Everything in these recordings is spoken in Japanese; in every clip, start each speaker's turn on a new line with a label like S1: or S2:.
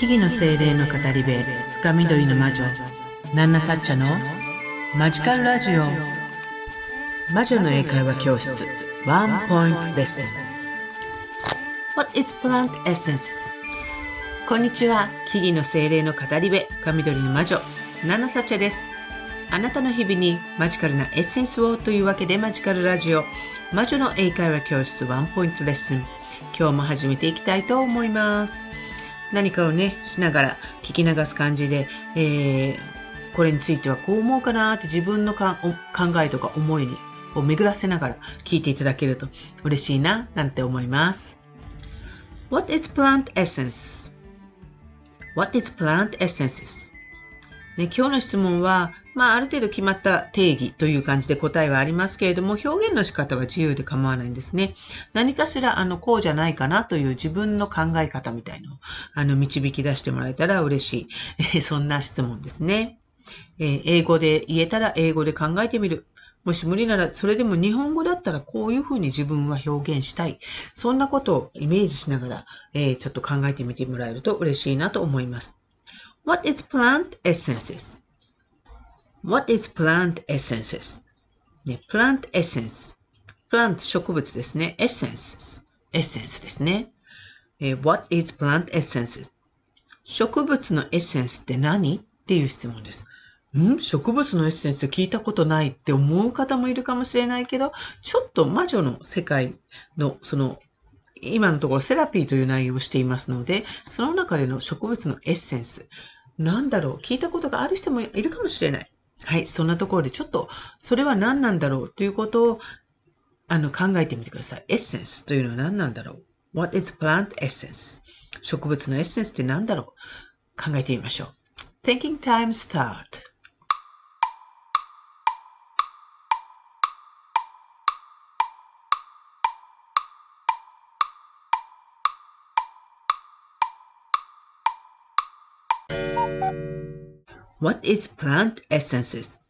S1: 木々の精霊の語り部深緑の魔女ナンナサッチャのマジカルラジオ。魔女の英会話教室ワンポイントレッスン。What is plant essence? こんにちは木々の精霊の語り部深緑の魔女ナンナサッチャです。あなたの日々にマジカルなエッセンスをというわけでマジカルラジオ魔女の英会話教室ワンポイントレッスン。今日も始めていきたいと思います。何かをね、しながら聞き流す感じで、えー、これについてはこう思うかなって自分の考えとか思いを巡らせながら聞いていただけると嬉しいな、なんて思います。What is plant essence?What is plant essences? ね、今日の質問は、まあ、ある程度決まった定義という感じで答えはありますけれども、表現の仕方は自由で構わないんですね。何かしら、あの、こうじゃないかなという自分の考え方みたいのを、あの、導き出してもらえたら嬉しい。そんな質問ですね。え、英語で言えたら英語で考えてみる。もし無理なら、それでも日本語だったらこういうふうに自分は表現したい。そんなことをイメージしながら、えー、ちょっと考えてみてもらえると嬉しいなと思います。What is plant essences? What is plant essences? ね、plant essence。plant 植物ですね。essence。essence ですね。え、What is plant essences? 植物のエッセンスって何？っていう質問です。ん？植物のエッセンス聞いたことないって思う方もいるかもしれないけど、ちょっと魔女の世界のその今のところセラピーという内容をしていますので、その中での植物のエッセンス。なんだろう？聞いたことがある人もいるかもしれない。はい。そんなところでちょっと、それは何なんだろうということを、あの、考えてみてください。エッセンスというのは何なんだろう ?What is plant essence? 植物のエッセンスって何だろう考えてみましょう。Thinking time start. What is plant essences?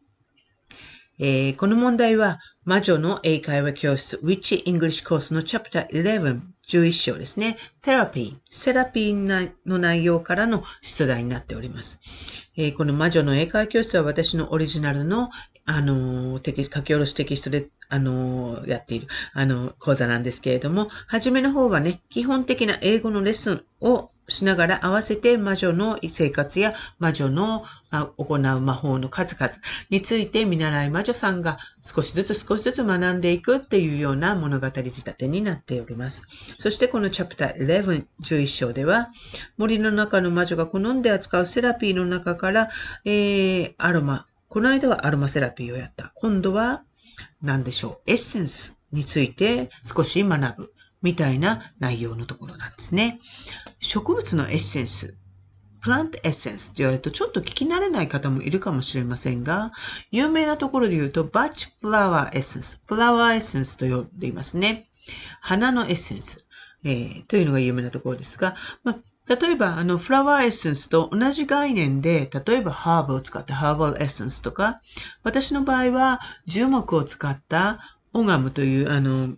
S1: えー、この問題は魔女の英会話教室 Witch English Course の Chapter 11 11章ですね。Therapy セラピーの内容からの出題になっております。えー、この魔女の英会教室は私のオリジナルのあの、書き下ろしテキストで、あの、やっている、あの、講座なんですけれども、はじめの方はね、基本的な英語のレッスンをしながら合わせて魔女の生活や魔女の行う魔法の数々について見習い魔女さんが少しずつ少しずつ学んでいくっていうような物語仕立てになっております。そしてこのチャプター11、11章では森の中の魔女が好んで扱うセラピーの中から、えー、アロマ、この間はアロマセラピーをやった。今度は何でしょう。エッセンスについて少し学ぶみたいな内容のところなんですね。植物のエッセンス。プラントエッセンスって言われるとちょっと聞き慣れない方もいるかもしれませんが、有名なところで言うとバッチフラワーエッセンス、フラワーエッセンスと呼んでいますね。花のエッセンス、えー、というのが有名なところですが、まあ、例えば、あの、フラワーエッセンスと同じ概念で、例えばハーブを使ったハーバルエッセンスとか、私の場合は樹木を使ったオガムという、あの、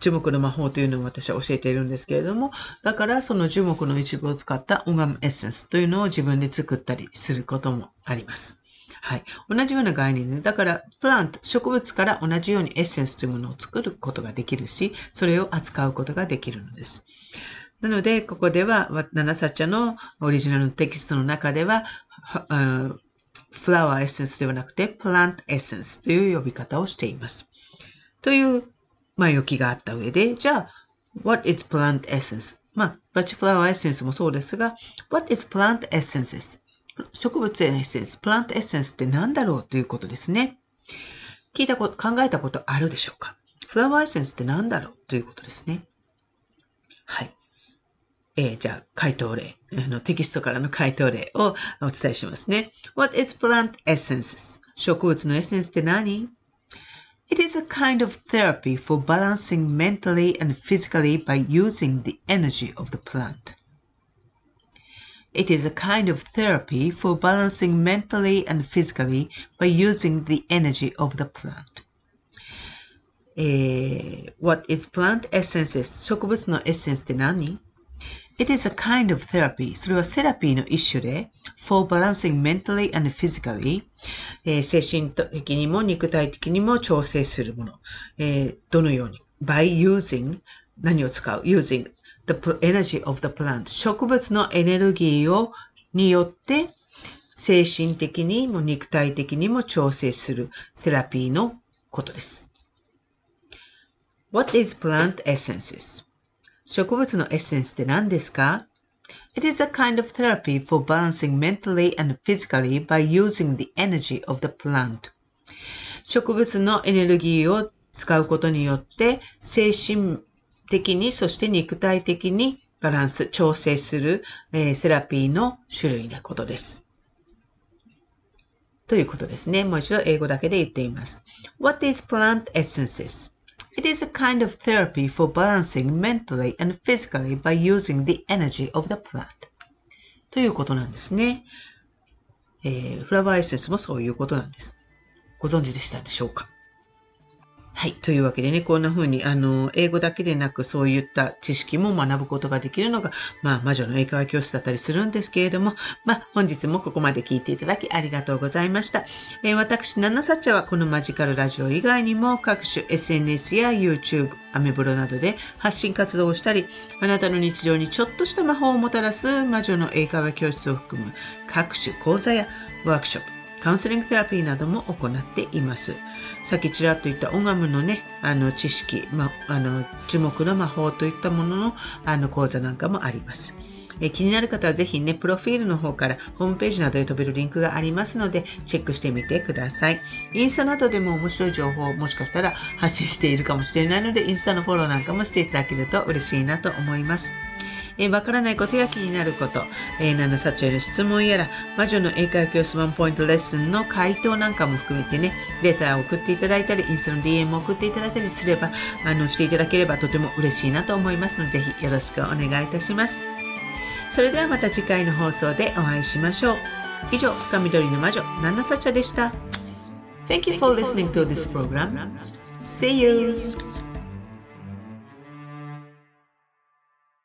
S1: 樹木の魔法というのを私は教えているんですけれども、だからその樹木の一部を使ったオガムエッセンスというのを自分で作ったりすることもあります。はい。同じような概念で、だから、プラント、植物から同じようにエッセンスというものを作ることができるし、それを扱うことができるのです。なので、ここでは、ナナサチャのオリジナルのテキストの中では、フラワーエッセンスではなくて、プラントエッセンスという呼び方をしています。という前置きがあった上で、じゃあ、what is plant essence? まあ、バチフラワーエッセンスもそうですが、what is plant essences? 植物のエッセンス、プラントエッセンスって何だろうということですね。聞いたこと、考えたことあるでしょうか？フラワーエッセンスって何だろうということですね。はい。えー、じゃあ、回答例。の、テキストからの回答例をお伝えしますね。What is plant essences? 植物のエッセンスって何？It is a kind of therapy for balancing mentally and physically by using the energy of the plant. It is a kind of therapy for balancing mentally and physically by using the energy of the plant. えー、What is plant essences? 植物のエッセンスって何 It is a kind of therapy. それはセラピーの一種で、for balancing mentally and physically、えー、精神的にも肉体的にも調整するもの。えー、どのように ?by using 何を使う ?using the energy of the plant 植物のエネルギーをによって精神的にも肉体的にも調整するセラピーのことです。What is plant essences? 植物のエッセンスって何ですか It is a kind of therapy for balancing mentally and physically by using the energy of the plant. 植物のエネルギーを使うことによって精神的にそして肉体的にバランス、調整する、えー、セラピーの種類なことです。ということですね。もう一度英語だけで言っています。What is plant essences? It is a kind of therapy for balancing mentally and physically by using the energy of the plant. ということなんですね。えー、フラワーエッセンスもそういうことなんです。ご存知でしたでしょうか？はい。というわけでね、こんな風に、あの、英語だけでなく、そういった知識も学ぶことができるのが、まあ、魔女の英会話教室だったりするんですけれども、まあ、本日もここまで聞いていただきありがとうございました。えー、私、ナナサッチャはこのマジカルラジオ以外にも、各種 SNS や YouTube、アメブロなどで発信活動をしたり、あなたの日常にちょっとした魔法をもたらす魔女の英会話教室を含む各種講座やワークショップ、カウンセリングテラピーなども行っています。さっきちらっと言ったオガムのね、あの知識、ま、あの、樹木の魔法といったものの、あの講座なんかもあります。え気になる方はぜひね、プロフィールの方からホームページなどへ飛べるリンクがありますので、チェックしてみてください。インスタなどでも面白い情報をもしかしたら発信しているかもしれないので、インスタのフォローなんかもしていただけると嬉しいなと思います。えー、わからないことや気になること、えー、ナナサチへの質問やら、魔女の英会話教室ワンポイントレッスンの回答なんかも含めてね、レターを送っていただいたり、インスタの DM を送っていただいたりすれば、あの、していただければとても嬉しいなと思いますので、ぜひよろしくお願いいたします。それではまた次回の放送でお会いしましょう。以上、深緑の魔女、ナナサチャでした。Thank you for listening to this program. See you!